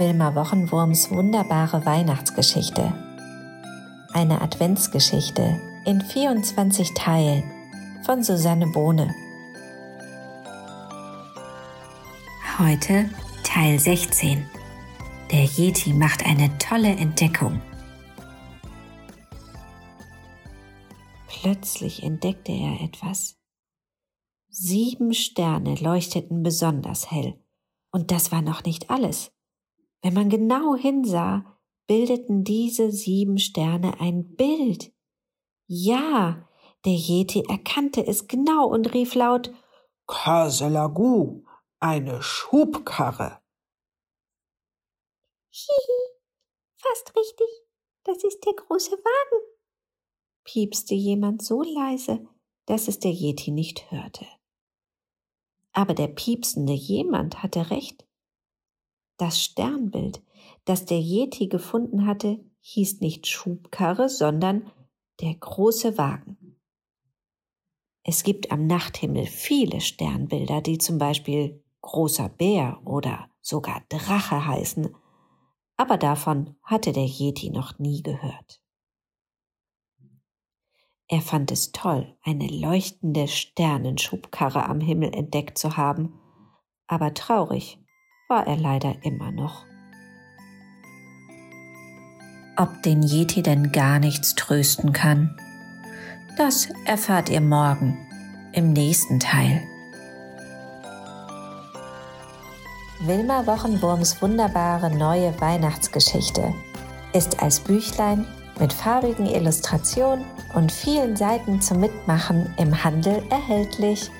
Wilma Wochenwurms wunderbare Weihnachtsgeschichte. Eine Adventsgeschichte in 24 Teilen von Susanne Bohne. Heute Teil 16. Der Yeti macht eine tolle Entdeckung. Plötzlich entdeckte er etwas. Sieben Sterne leuchteten besonders hell. Und das war noch nicht alles. Wenn man genau hinsah, bildeten diese sieben Sterne ein Bild. Ja, der Yeti erkannte es genau und rief laut Kaselagu, eine Schubkarre. Hihi, fast richtig. Das ist der große Wagen, piepste jemand so leise, dass es der Yeti nicht hörte. Aber der piepsende jemand hatte recht. Das Sternbild, das der Yeti gefunden hatte, hieß nicht Schubkarre, sondern der große Wagen. Es gibt am Nachthimmel viele Sternbilder, die zum Beispiel großer Bär oder sogar Drache heißen, aber davon hatte der Yeti noch nie gehört. Er fand es toll, eine leuchtende Sternenschubkarre am Himmel entdeckt zu haben, aber traurig war er leider immer noch. Ob den Yeti denn gar nichts trösten kann, das erfahrt ihr morgen im nächsten Teil. Wilma Wochenwurms wunderbare neue Weihnachtsgeschichte ist als Büchlein mit farbigen Illustrationen und vielen Seiten zum Mitmachen im Handel erhältlich.